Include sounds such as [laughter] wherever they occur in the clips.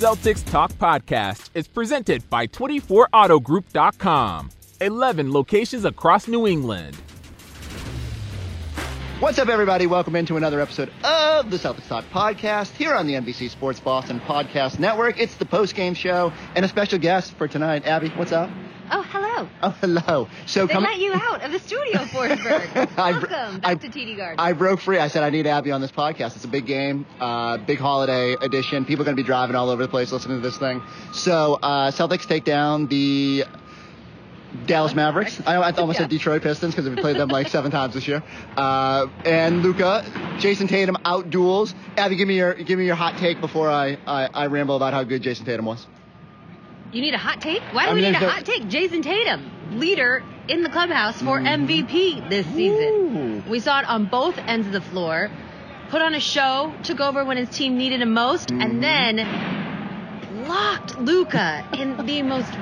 Celtics Talk podcast is presented by 24AutoGroup.com. 11 locations across New England. What's up, everybody? Welcome into another episode of the Celtics Talk podcast here on the NBC Sports Boston Podcast Network. It's the post-game show and a special guest for tonight. Abby, what's up? Oh, hello. Oh, hello. So They come- let you out of the studio, [laughs] Forsberg. I Welcome I- back to TD Garden. I broke free. I said I need Abby on this podcast. It's a big game, uh, big holiday edition. People are going to be driving all over the place listening to this thing. So uh, Celtics take down the Dallas Mavericks. I, I almost said Detroit Pistons because we played them like seven [laughs] times this year. Uh, and Luka, Jayson Tatum out duels. Abby, give me your give me your hot take before I, I, I ramble about how good Jayson Tatum was. You need a hot take? Why do I we mean, need a hot take? Jayson Tatum, leader in the clubhouse for MVP this Ooh. season. We saw it on both ends of the floor. Put on a show, took over when his team needed him most, Mm-hmm. and then locked Luka in the most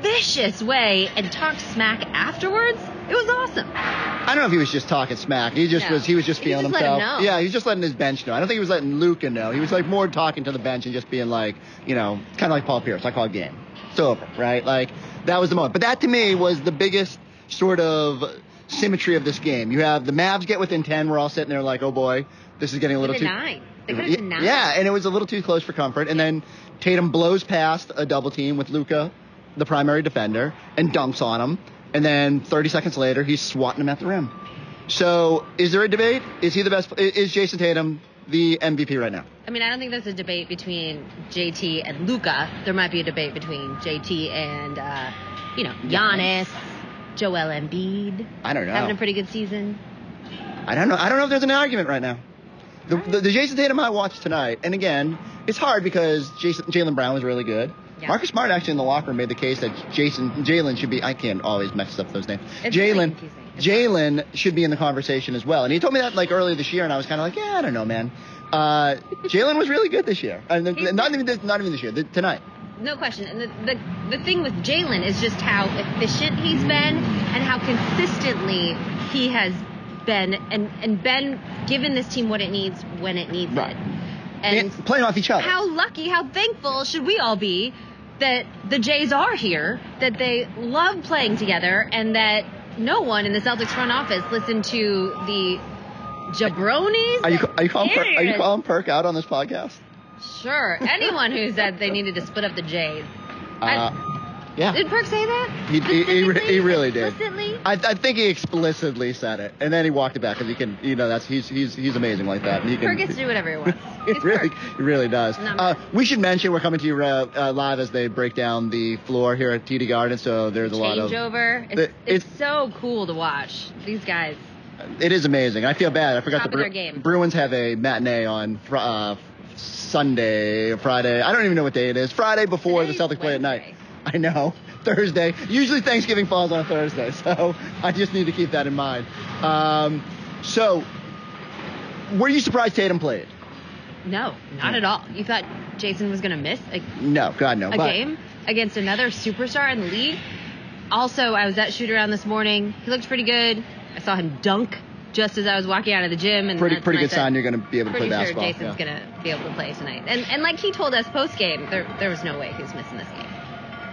vicious way and talked smack afterwards. It was awesome. I don't know if he was just talking smack. He just No. was. He was just He feeling just let him himself. know. Yeah, he was just letting his bench know. I don't think he was letting Luka know. He was like more talking to the bench and just being like, you know, kind of like Paul Pierce. I call it game. It's over, right? Like that was the moment. But that to me was the biggest sort of symmetry of this game. You have the Mavs get within ten. We're all sitting there like, oh boy, this is getting a little too. been nine. They could have been nine. Yeah, and it was a little too close for comfort. And then Tatum blows past a double team with Luka, the primary defender, and dunks on him. And then 30 seconds later, he's swatting him at the rim. So, is there a debate? Is he the best? Is Jayson Tatum the MVP right now? I mean, I don't think there's a debate between JT and Luka. There might be a debate between JT and, uh, you know, Giannis, Joel Embiid. I don't know. Having a pretty good season. I don't know. I don't know if there's an argument right now. The, the, the Jayson Tatum I watched tonight, and again, it's hard because Jayson Jaylen Brown was really good. Yeah. Marcus Smart actually in the locker room made the case that Jayson Jaylen should be. I can't always mess up those names. Jaylen Jaylen should be in the conversation as well. And he told me that like earlier this year, and I was kind of like, yeah, I don't know, man. Uh, Jaylen was really good this year, and the- not even this, not even this year. The, tonight. No question. And the, the, the thing with Jaylen is just how efficient he's been and how consistently he has been and, and been given this team what it needs when it needs Right. it. And And playing off each other. how lucky, how thankful should we all be that the Jays are here, that they love playing together, and that no one in the Celtics front office listened to the jabronis. Are you are you calling per, are you calling Perk out on this podcast? Sure. Anyone who said they needed to split up the Jays. I- Uh, yeah. Did Perk say that? He, he, he, he really did. Explicitly? I, I think he explicitly said it, and then he walked it back because he can, you know, that's he's he's he's amazing like that. And he can, Perk gets to do whatever he [laughs] wants. He He's really, Perk. he really does. Uh, we should mention we're coming to you uh, uh, live as they break down the floor here at TD Garden. So there's a lot of. Changeover. It's, it's, it's- so cool to watch. These guys. It is amazing. I feel bad. I forgot Top the game. Bruins have a matinee on uh, Sunday, Friday. I don't even know what day it is. Friday before Today's the Celtics play at night. [laughs] I know. Thursday. Usually Thanksgiving falls on a Thursday, so I just need to keep that in mind. Um, so, were you surprised Tatum played? No, not at all. You thought Jayson was going to miss a, No, God no. a but game against another superstar in the league? Also, I was at shoot around this morning. He looked pretty good. I saw him dunk just as I was walking out of the gym. And pretty pretty good sign you're going to be able to play basketball. Pretty sure basketball. Jayson's yeah. gonna be able to play tonight. And and like he told us post game, there there was no way he was missing this game.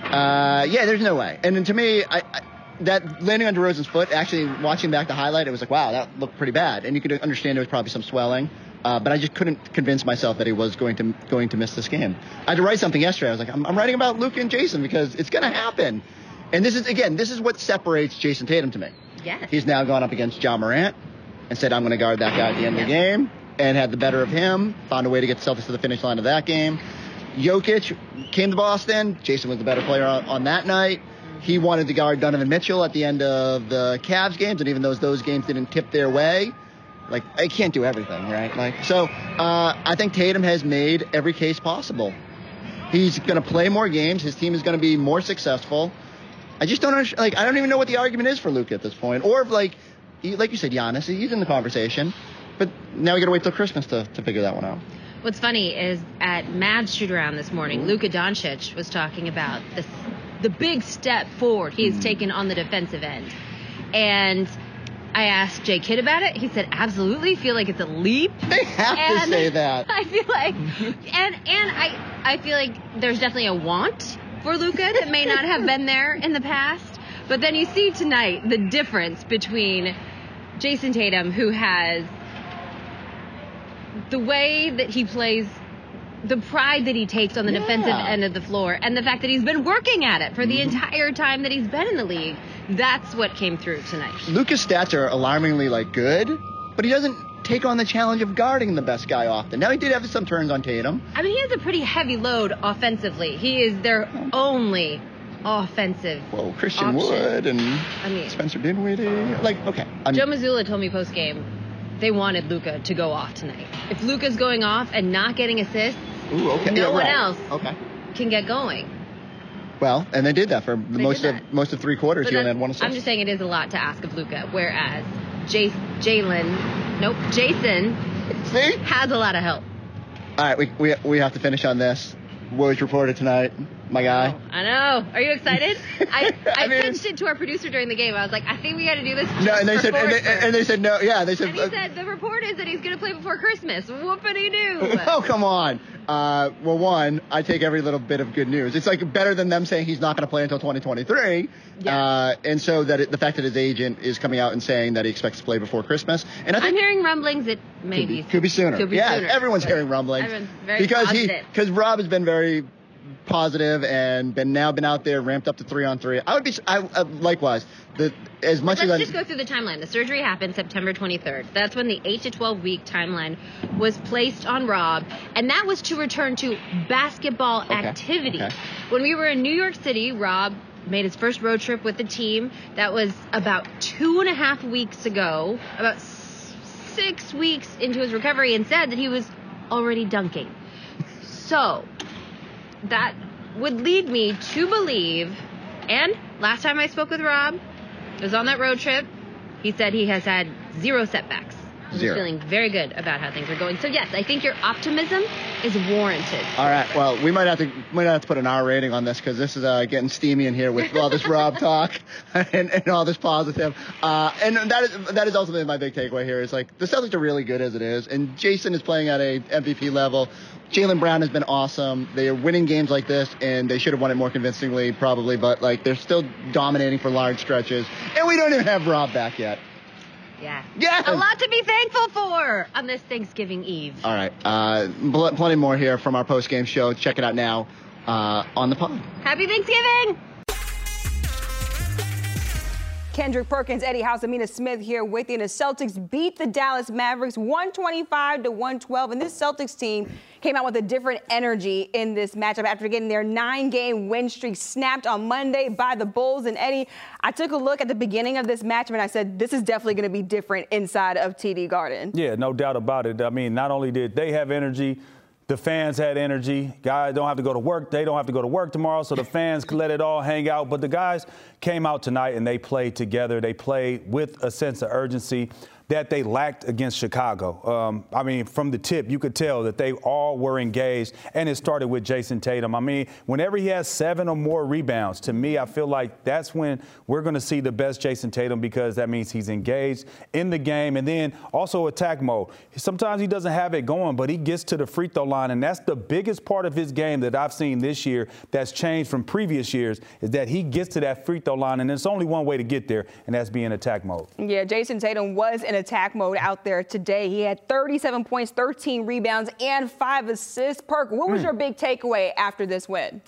Uh, yeah, there's no way. And then to me, I, I, that landing on DeRozan's foot, actually watching back the highlight, it was like, wow, that looked pretty bad. And you could understand there was probably some swelling. Uh, but I just couldn't convince myself that he was going to going to miss this game. I had to write something yesterday. I was like, I'm, I'm writing about Luke and Jayson because it's going to happen. And this is again, this is what separates Jayson Tatum to me. Yes. He's now gone up against Ja Morant and said, I'm going to guard that guy at the end of the game, and had the better of him. Found a way to get the Celtics to the finish line of that game. Jokic came to Boston. Jayson was the better player on, on that night. He wanted to guard Donovan Mitchell at the end of the Cavs games, and even though those games didn't tip their way, like I can't do everything, right? Like so, uh, I think Tatum has made every case possible. He's going to play more games. His team is going to be more successful. I just don't understand. Like, I don't even know what the argument is for Luke at this point. Or if, like, he, like you said, Giannis, he's in the conversation. But now we got to wait till Christmas to, to figure that one out. What's funny is at Mavs Shoot Around this morning, Luka Doncic was talking about the the big step forward he's hmm. taken on the defensive end, and I asked Jay Kidd about it. He said, absolutely. Feel like it's a leap. [laughs] They have and to say that. [laughs] I feel like, [laughs] and and I I feel like there's definitely a want for Luka that may not have been there in the past. But then you see tonight the difference between Jayson Tatum, who has the way that he plays the pride that he takes on the yeah. defensive end of the floor and the fact that he's been working at it for the mm-hmm. entire time that he's been in the league. That's what came through tonight. Luka's stats are alarmingly like good, but he doesn't take on the challenge of guarding the best guy often. Now he did have some turns on Tatum. I mean, he has a pretty heavy load offensively. He is their only offensive. Well, Christian option. Wood and I mean, Spencer Dinwiddie. Like, okay. I'm, Joe Mazzulla told me post game they wanted Luka to go off tonight. If Luka's going off and not getting assists, Ooh, okay. no yeah, one right. else okay. can get going. Well, and they did that for they most of most of three quarters. He only had one assist. I'm just saying it is a lot to ask of Luka, whereas Jaylen, nope, Jayson, See? has a lot of help. All right, we, we, we have to finish on this. Woj reported tonight my guy. I know. Are you excited? I, [laughs] I, I mean, pitched it to our producer during the game. I was like, I think we got to do this. No, and they said, and they, and they, said no. Yeah, they said. And he uh, said the report is that he's going to play before Christmas. Whoopity doo. [laughs] oh come on. Uh, well, one, I take every little bit of good news. It's like better than them saying he's not going to play until 2023. Yeah. Uh, and so that it, the fact that his agent is coming out and saying that he expects to play before Christmas, and I think I'm hearing rumblings that maybe could be, could be sooner. Could be yeah, sooner. everyone's hearing rumblings because positive. he because Rob has been very positive and been now been out there ramped up to three on three. I would be I, uh, likewise. The as much as Let's as just go through the timeline. The surgery happened September 23rd. That's when the eight to 12 week timeline was placed on Rob, and that was to return to basketball okay. activity. Okay. When we were in New York City, Rob made his first road trip with the team. That was about two and a half weeks ago. About six weeks into his recovery, and said that he was already dunking. So that would lead me to believe, and last time I spoke with Rob, it was on that road trip, he said he has had zero setbacks. He's Zero. feeling very good about how things are going. So yes, I think your optimism is warranted. All right. Well, we might have to might have to put an R rating on this because this is uh, getting steamy in here with all this Rob [laughs] talk [laughs] and, and all this positive. Uh, and that is that is ultimately my big takeaway here is like the Celtics are really good as it is, and Jayson is playing at a MVP level. Jaylen Brown has been awesome. They are winning games like this, and they should have won it more convincingly, probably. But like they're still dominating for large stretches, and we don't even have Rob back yet. Yeah. Yes. A lot to be thankful for on this Thanksgiving Eve. All right. Uh, pl- plenty more here from our post game show. Check it out now uh, on the pod. Happy Thanksgiving! Kendrick Perkins, Eddie House, Amina Smith here with you. And the Celtics beat the Dallas Mavericks 125 to 112. And this Celtics team came out with a different energy in this matchup after getting their nine game win streak snapped on Monday by the Bulls. And Eddie, I took a look at the beginning of this matchup and I said, this is definitely going to be different inside of TD Garden. Yeah, no doubt about it. I mean, not only did they have energy, the fans had energy. Guys don't have to go to work. They don't have to go to work tomorrow, so the [laughs] fans could let it all hang out. But the guys came out tonight and they played together. They played with a sense of urgency that they lacked against Chicago. Um, I mean, from the tip, you could tell that they all were engaged, and it started with Jayson Tatum. I mean, whenever he has seven or more rebounds, to me, I feel like that's when we're going to see the best Jayson Tatum because that means he's engaged in the game, and then also attack mode. Sometimes he doesn't have it going, but he gets to the free throw line, and that's the biggest part of his game that I've seen this year that's changed from previous years is that he gets to that free throw line, and there's only one way to get there, and that's being attack mode. Yeah, Jayson Tatum was in attack mode out there today. He had 37 points, 13 rebounds, and five assists. Perk, what was mm. your big takeaway after this win?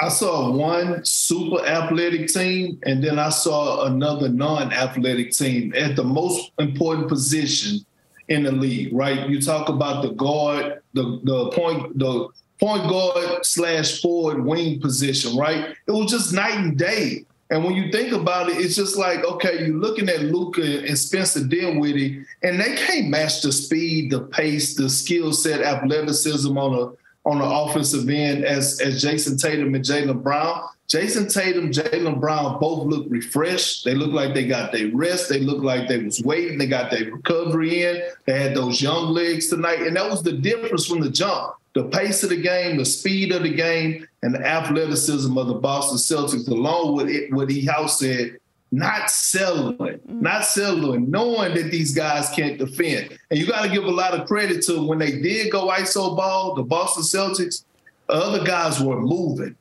I saw one super athletic team, and then I saw another non-athletic team at the most important position in the league. Right? You talk about the guard, the the point, the point guard slash forward wing position. Right? It was just night and day. And when you think about it, it's just like, okay, you're looking at Luka and Spencer Dinwiddie, and they can't match the speed, the pace, the skill set, athleticism on a on the offensive end as as Jayson Tatum and Jaylen Brown. Jayson Tatum, Jaylen Brown both look refreshed. They look like they got their rest. They look like they was waiting. They got their recovery in. They had those young legs tonight, and that was the difference from the jump the pace of the game, the speed of the game, and the athleticism of the Boston Celtics, along with it, what he House said, not selling, mm-hmm. not selling, knowing that these guys can't defend. And you got to give a lot of credit to when they did go ISO ball, the Boston Celtics, other guys were moving.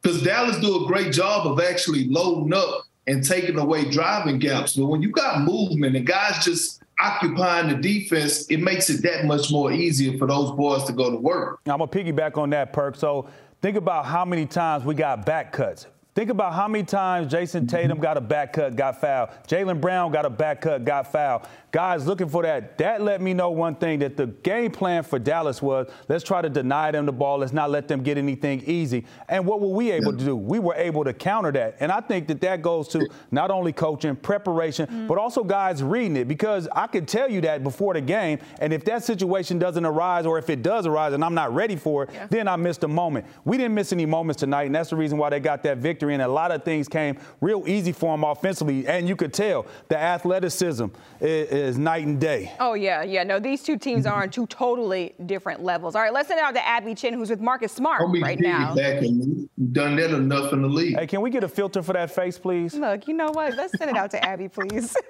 Because Dallas do a great job of actually loading up and taking away driving gaps. But when you got movement and guys just occupying the defense, it makes it that much more easier for those boys to go to work. I'm gonna piggyback on that, Perk. So think about how many times we got back cuts. Think about how many times Jayson Tatum got a back cut, got fouled. Jaylen Brown got a back cut, got fouled. Guys looking for that. That let me know one thing that the game plan for Dallas was let's try to deny them the ball. Let's not let them get anything easy. And what were we able to do? We were able to counter that. And I think that that goes to not only coaching, preparation, mm-hmm. but also guys reading it because I could tell you that before the game. And if that situation doesn't arise or if it does arise and I'm not ready for it, yeah. then I missed a moment. We didn't miss any moments tonight, and that's the reason why they got that victory victory, and a lot of things came real easy for them offensively. And you could tell the athleticism is, is night and day. Oh, yeah, yeah. No, these two teams are on two totally different levels. All right, let's send it out to Abby Chin, who's with Marcus Smart right now. We've done that enough in the league. Hey, can we get a filter for that face, please? Look, you know what? Let's send it out to Abby, please. [laughs]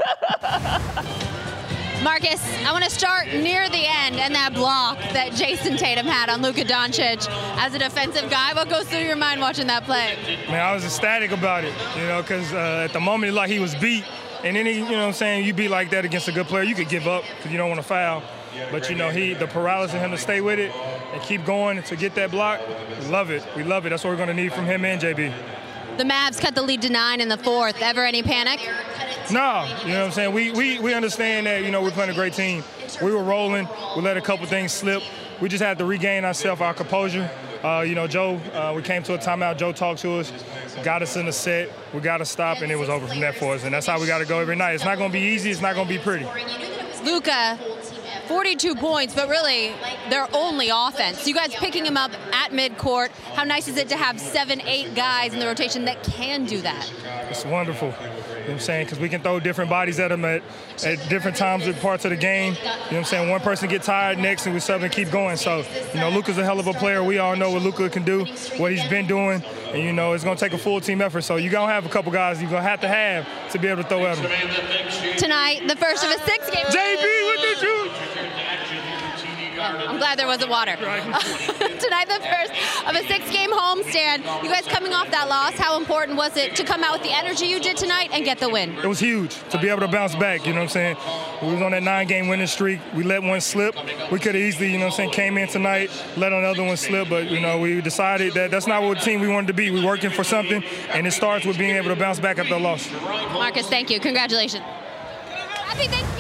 Marcus, I want to start near the end and that block that Jayson Tatum had on Luka Doncic. As a defensive guy, what goes through your mind watching that play? Man, I was ecstatic about it, you know, because uh, at the moment, like he was beat. And then, he, you know what I'm saying, you be like that against a good player, you could give up because you don't want to foul. But, you know, he the paralysis him to stay with it and keep going to get that block, we love it. We love it. That's what we're going to need from him and JB. The Mavs cut the lead to nine in the fourth. Ever any panic? No, you know what I'm saying? We, we, we understand that, you know, we're playing a great team. We were rolling. We let a couple things slip. We just had to regain ourselves, our composure. Uh, you know, Joe, uh, we came to a timeout. Joe talked to us, got us in the set. We got to stop, and it was over from that for us. And that's how we got to go every night. It's not going to be easy. It's not going to be pretty. Luka, 42 points, but really their only offense. You guys picking him up at midcourt. How nice is it to have seven, eight guys in the rotation that can do that? It's wonderful. You know what I'm saying? Because we can throw different bodies at them at, at different times of parts of the game. You know what I'm saying? One person get tired next and we sub and keep going. So, you know, Luka's a hell of a player. We all know what Luka can do, what he's been doing. And, you know, it's going to take a full team effort. So you're going to have a couple guys you're going to have to have to be able to throw at them. Tonight, the first of a six-game. JB with the juice. I'm glad there wasn't water. [laughs] Tonight, the first of a six-game homestand. You guys coming off that loss, how important was it to come out with the energy you did tonight and get the win? It was huge to be able to bounce back. You know what I'm saying? We was on that nine-game winning streak. We let one slip. We could have easily, you know what I'm saying, came in tonight, let another one slip, but you know we decided that that's not what the team we wanted to be. We're working for something, and it starts with being able to bounce back after a loss. Marcus, thank you. Congratulations. Happy Thanksgiving.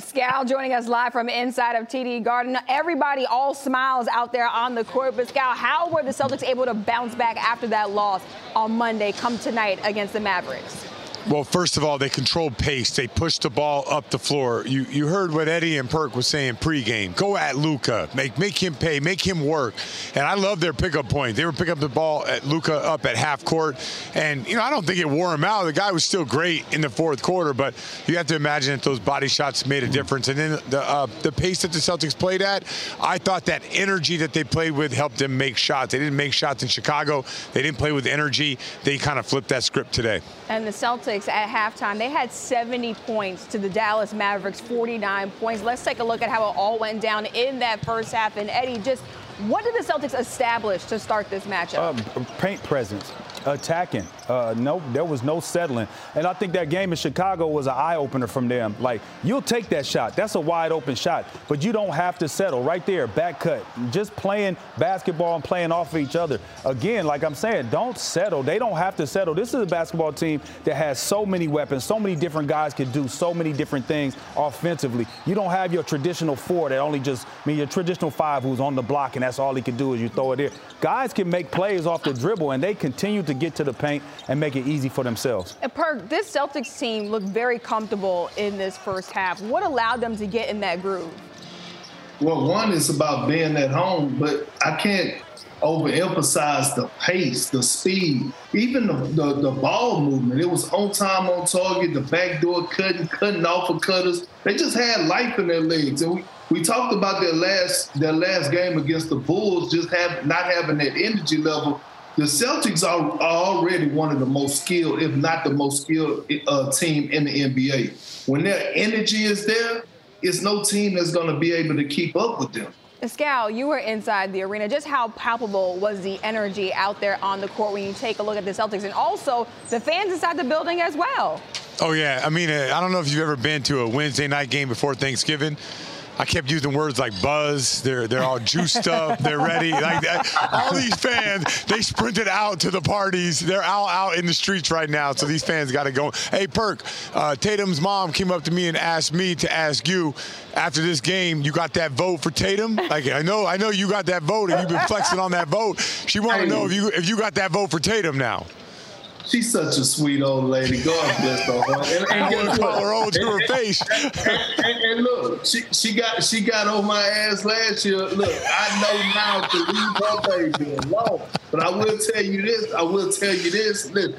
Scal joining us live from inside of TD Garden. Everybody, all smiles out there on the court. Scal, how were the Celtics able to bounce back after that loss on Monday, come tonight against the Mavericks? Well, first of all, they controlled pace. They pushed the ball up the floor. You you heard what Eddie and Perk was saying pregame. Go at Luka. Make make him pay. Make him work. And I love their pickup point. They were picking up the ball at Luka up at half court. And you know, I don't think it wore him out. The guy was still great in the fourth quarter, but you have to imagine that those body shots made a difference. And then the uh, the pace that the Celtics played at, I thought that energy that they played with helped them make shots. They didn't make shots in Chicago. They didn't play with energy. They kind of flipped that script today. And the Celtics at halftime, they had 70 points to the Dallas Mavericks 49 points. Let's take a look at how it all went down in that first half. And Eddie, just what did the Celtics establish to start this matchup? Uh, paint presence attacking. Uh, no, there was no settling. And I think that game in Chicago was an eye opener from them. Like, you'll take that shot. That's a wide open shot. But you don't have to settle. Right there, back cut. Just playing basketball and playing off of each other. Again, like I'm saying, don't settle. They don't have to settle. This is a basketball team that has so many weapons, so many different guys can do so many different things offensively. You don't have your traditional four that only just, I mean, your traditional five who's on the block and that's all he can do is you throw it there. Guys can make plays off the dribble and they continue to get to the paint and make it easy for themselves. And Perk, this Celtics team looked very comfortable in this first half. What allowed them to get in that groove? Well, one is about being at home, but I can't overemphasize the pace, the speed, even the, the, the, ball movement. It was on time, on target, the backdoor cutting, cutting off of cutters. They just had life in their legs. And we, we talked about their last their last game against the Bulls, just have not having that energy level The Celtics are already one of the most skilled, if not the most skilled uh, team in the NBA. When their energy is there, it's no team that's going to be able to keep up with them. Scal, you were inside the arena. Just how palpable was the energy out there on the court when you take a look at the Celtics and also the fans inside the building as well? Oh, yeah. I mean, uh, I don't know if you've ever been to a Wednesday night game before Thanksgiving. I kept using words like buzz. They're they're all juiced up. They're ready. Like that. all these fans, they sprinted out to the parties. They're all out in the streets right now. So these fans got to go. Hey, Perk, uh, Tatum's mom came up to me and asked me to ask you after this game. You got that vote for Tatum? Like I know, I know you got that vote, and you've been flexing on that vote. She want to know if you if you got that vote for Tatum now. She's such a sweet old lady. God bless her heart. And, and I want to call her to her face. And, look, she, she got she got on my ass last year. Look, I know now to leave her baby alone. But I will tell you this. I will tell you this. Listen,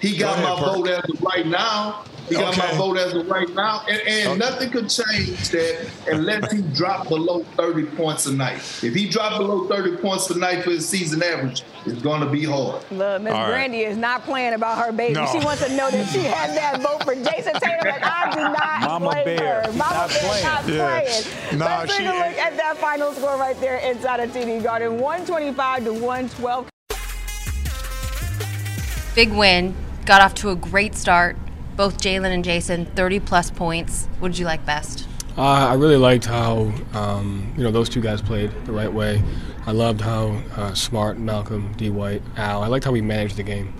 he got Go ahead, my vote as of right now. He got okay. my vote as of right now, and, and okay. nothing could change that unless he dropped below 30 points a night. If he dropped below 30 points tonight for his season average, it's going to be hard. Look, Miss Brandy right. is not playing about her baby. No. She wants to know that she had that vote for Jayson Tatum, and I do not [laughs] Mama blame Bear. her. Mama not Bear playing. not yeah. playing. Nah, Let's take a look at that final score right there inside of TD Garden, 125 to 112. Big win. Got off to a great start both Jaylen and Jayson, 30 plus points. What did you like best? Uh, I really liked how um, you know those two guys played the right way. I loved how uh, Smart, Malcolm, D. White, Al. I liked how we managed the game.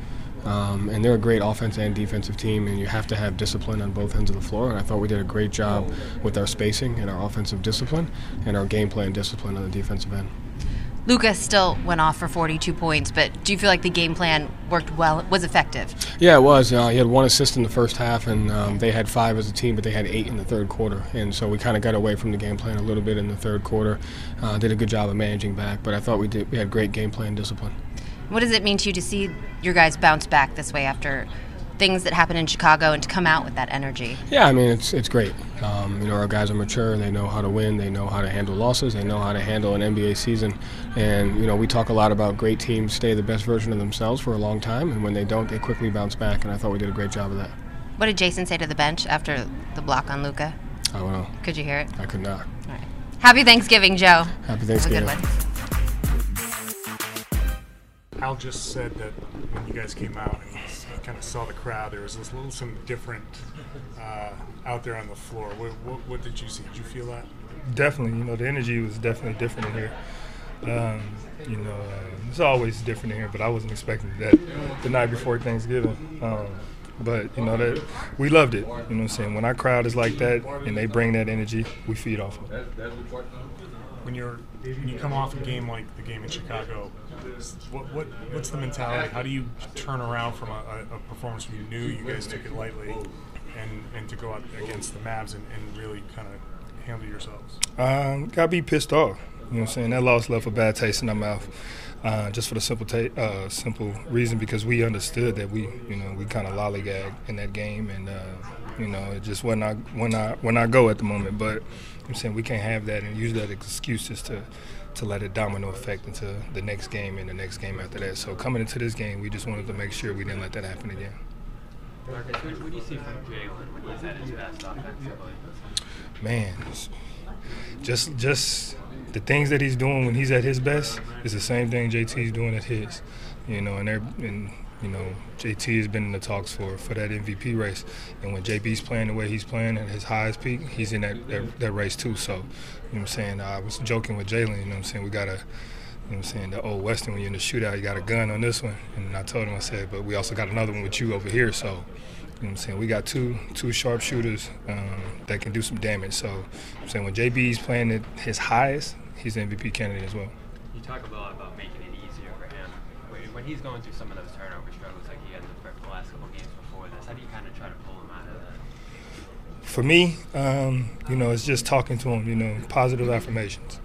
Um, and they're a great offense and defensive team, and you have to have discipline on both ends of the floor. And I thought we did a great job with our spacing and our offensive discipline and our game plan discipline on the defensive end. Lucas still went off for 42 points, but do you feel like the game plan worked well, was effective? Yeah, it was. Uh, he had one assist in the first half, and um, they had five as a team, but they had eight in the third quarter. And so we kind of got away from the game plan a little bit in the third quarter. Uh, did a good job of managing back, but I thought we did. We had great game plan discipline. What does it mean to you to see your guys bounce back this way after things that happen in Chicago and to come out with that energy. Yeah, I mean it's it's great. Um, you know, our guys are mature. They know how to win. They know how to handle losses. They know how to handle an NBA season. And you know, we talk a lot about great teams stay the best version of themselves for a long time, and when they don't, they quickly bounce back. And I thought we did a great job of that. What did Jayson say to the bench after the block on Luka? I don't know. Could you hear it? I could not. All right. Happy Thanksgiving, Joe. Happy Thanksgiving. Have a good one. Al just said that when you guys came out and you kind of saw the crowd, there was this little some different uh, out there on the floor. What, what, what, did you see? Did you feel that? Definitely. You know, the energy was definitely different in here. Um, you know, uh, it's always different in here, but I wasn't expecting that the night before Thanksgiving. Um, but you know that we loved it. You know what I'm saying? When our crowd is like that and they bring that energy, we feed off of it. When you're when you come off a game like the game in Chicago, what, what what's the mentality? How do you turn around from a, a performance where you knew you guys took it lightly, and and to go out against the Mavs and, and really kind of handle yourselves? Um, gotta be pissed off. You know what I'm saying? That loss left a bad taste in our mouth. Uh, just for the simple ta- uh, simple reason because we understood that we you know we kind of lollygagged in that game and uh, you know it just wasn't when I when I go at the moment but I'm saying we can't have that and use that as excuses to to let a domino effect into the next game and the next game after that. So coming into this game, we just wanted to make sure we didn't let that happen again. Marcus, what do you see from Jaylen when he's at his best offensively? Man, just just the things that he's doing when he's at his best is the same thing JT's doing at his. You know, and and you know, JT has been in the talks for for that MVP race, and when JB's playing the way he's playing at his highest peak, he's in that that, that race too. So, you know what I'm saying? I was joking with Jaylen, You know what I'm saying? We got a you know what I'm saying? The old Western, when you're in the shootout, you got a gun on this one. And I told him, I said, but we also got another one with you over here. So, you know what I'm saying? We got two two sharp shooters um, that can do some damage. So, I'm saying when JB's playing at his highest, he's an MVP candidate as well. You talk a lot about making it easier for him. When he's going through some of those turnover struggles like he had the last couple games before this, how do you kind of try to pull him out of that? For me, um, you know, it's just talking to him, you know, positive affirmations.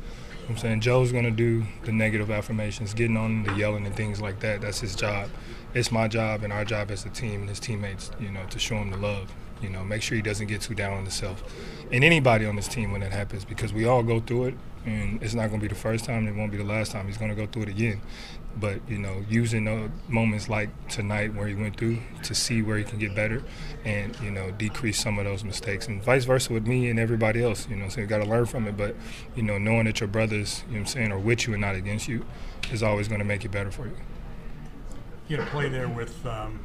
I'm saying Joe's going to do the negative affirmations, getting on the yelling and things like that. That's his job. It's my job and our job as a team and his teammates, you know, to show him the love. You know, make sure he doesn't get too down on himself. And anybody on this team when that happens, because we all go through it and it's not going to be the first time. It won't be the last time. He's going to go through it again. But you know, using the moments like tonight where he went through to see where he can get better, and you know, decrease some of those mistakes, and vice versa with me and everybody else. You know, so you got to learn from it. But you know, knowing that your brothers, you know, I'm saying, are with you and not against you, is always going to make it better for you. You had a play there with, um,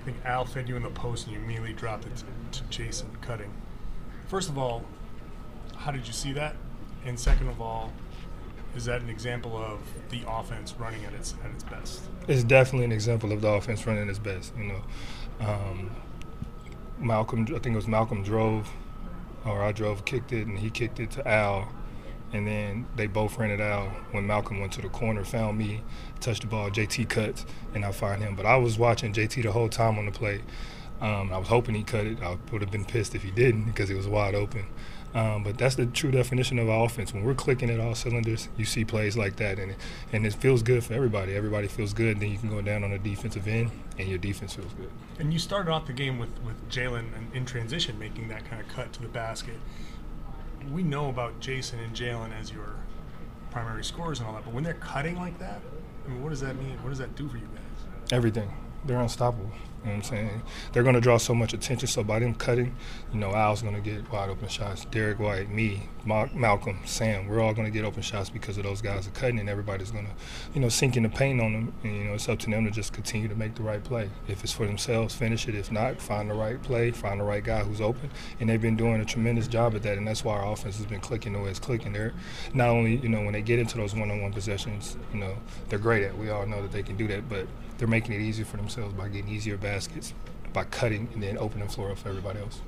I think Al fed you in the post, and you immediately dropped it to Jayson Cutting. First of all, how did you see that? And second of all, is that an example of the offense running at its at its best? It's definitely an example of the offense running at its best. You know, um, Malcolm, I think it was Malcolm drove, or I drove, kicked it, and he kicked it to Al, and then they both ran it out. When Malcolm went to the corner, found me, touched the ball, JT cuts, and I fired him. But I was watching JT the whole time on the play. Um, I was hoping he cut it. I would have been pissed if he didn't because it was wide open. Um, but that's the true definition of our offense. When we're clicking at all cylinders, you see plays like that, and and it feels good for everybody. Everybody feels good. And then you can go down on the defensive end, and your defense feels good. And you started off the game with with Jaylen in transition, making that kind of cut to the basket. We know about Jayson and Jaylen as your primary scorers and all that, but when they're cutting like that, I mean, what does that mean? What does that do for you guys? Everything. They're unstoppable. You know what I'm saying? They're going to draw so much attention. So by them cutting, you know, Al's going to get wide open shots. Derrick White, me, Ma- Malcolm, Sam, we're all going to get open shots because of those guys are cutting, and everybody's going to, you know, sink in the paint on them. And, you know, it's up to them to just continue to make the right play. If it's for themselves, finish it. If not, find the right play, find the right guy who's open. And they've been doing a tremendous job at that, and that's why our offense has been clicking the way it's clicking. They're not only, you know, when they get into those one-on-one possessions, you know, they're great at. We all know that they can do that, but they're making it easier for themselves by getting easier baskets, by cutting and then opening the floor up for everybody else.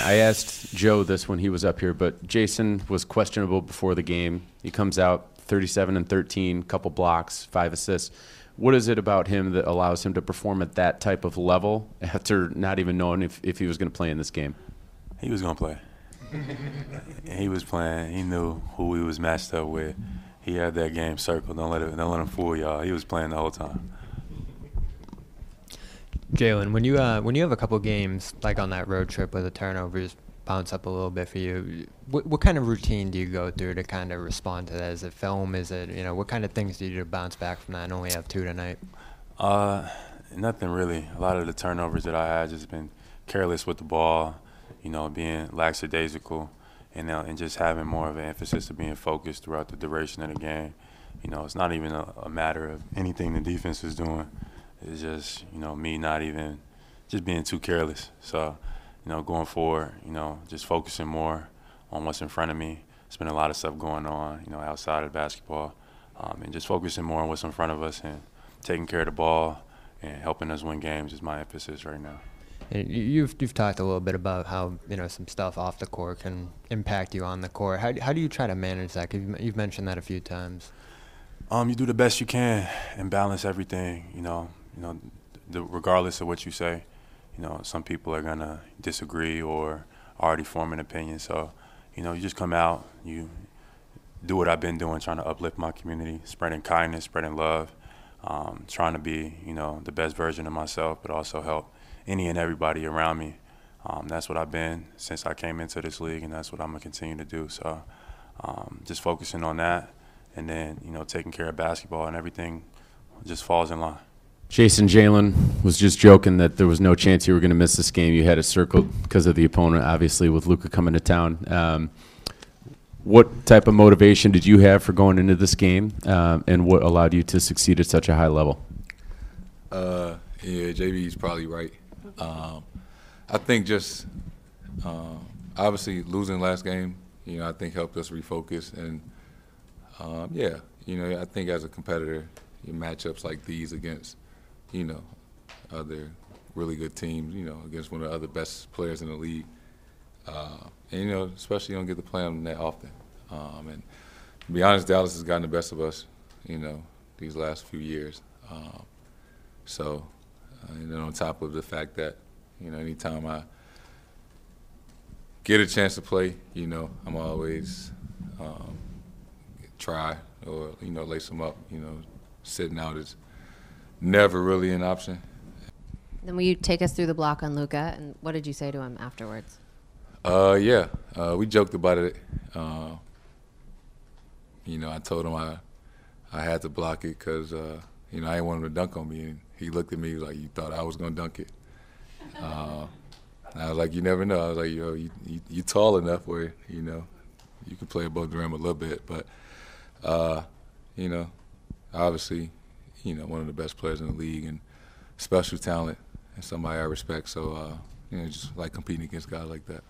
I asked Joe this when he was up here, but Jayson was questionable before the game. He comes out 37 and 13, couple blocks, five assists. What is it about him that allows him to perform at that type of level after not even knowing if, if he was going to play in this game? He was going to play. [laughs] he was playing. He knew who he was matched up with. He had that game circled. Don't let it. Don't let him fool y'all. He was playing the whole time. Jaylen, when you uh, when you have a couple games like on that road trip where the turnovers bounce up a little bit for you, what, what kind of routine do you go through to kind of respond to that? Is it film? Is it you know what kind of things do you do to bounce back from that and only have two tonight? Uh, nothing really. A lot of the turnovers that I had just been careless with the ball, you know, being lackadaisical, and uh, and just having more of an emphasis of being focused throughout the duration of the game. You know, it's not even a, a matter of anything the defense is doing it's just you know me not even just being too careless. So you know going forward, you know just focusing more on what's in front of me. There's been a lot of stuff going on, you know, outside of basketball, um, and just focusing more on what's in front of us and taking care of the ball and helping us win games is my emphasis right now. You've you've talked a little bit about how you know some stuff off the court can impact you on the court. How how do you try to manage that? You've, you've mentioned that a few times. Um, you do the best you can and balance everything. You know, you know, the, regardless of what you say, you know, some people are gonna disagree or already form an opinion. So, you know, you just come out, you do what I've been doing, trying to uplift my community, spreading kindness, spreading love, um, trying to be, you know, the best version of myself, but also help any and everybody around me. Um, that's what I've been since I came into this league, and that's what I'm gonna continue to do. So, um, just focusing on that, and then you know, taking care of basketball, and everything just falls in line. Jayson Jaylen was just joking that there was no chance you were going to miss this game. You had it circled because of the opponent, obviously, with Luka coming to town. Um, what type of motivation did you have for going into this game, um, and what allowed you to succeed at such a high level? Uh, yeah, JB is probably right. Um, I think just um, obviously losing last game, you know, I think helped us refocus, and um, yeah, you know, I think as a competitor, your matchups like these against you know, other really good teams, you know, against one of the other best players in the league. Uh, and, you know, especially you don't get to play them that often. Um, and to be honest, Dallas has gotten the best of us, you know, these last few years. Um, so, uh, and then on top of the fact that, you know, anytime I get a chance to play, you know, I'm always um, try or, you know, lace them up, you know, sitting out is never really an option. Then will you take us through the block on Luka, and what did you say to him afterwards? Uh, yeah, uh, we joked about it. Uh, you know, I told him I I had to block it because uh, you know I didn't want him to dunk on me, and he looked at me like, "You thought I was gonna dunk it?" Uh, I was like, "You never know." I was like, "Yo, you you, you tall enough where you know you can play above the rim a little bit, but uh, you know, obviously, you know, one of the best players in the league and special talent and somebody I respect. So, uh, you know, just like competing against guys like that."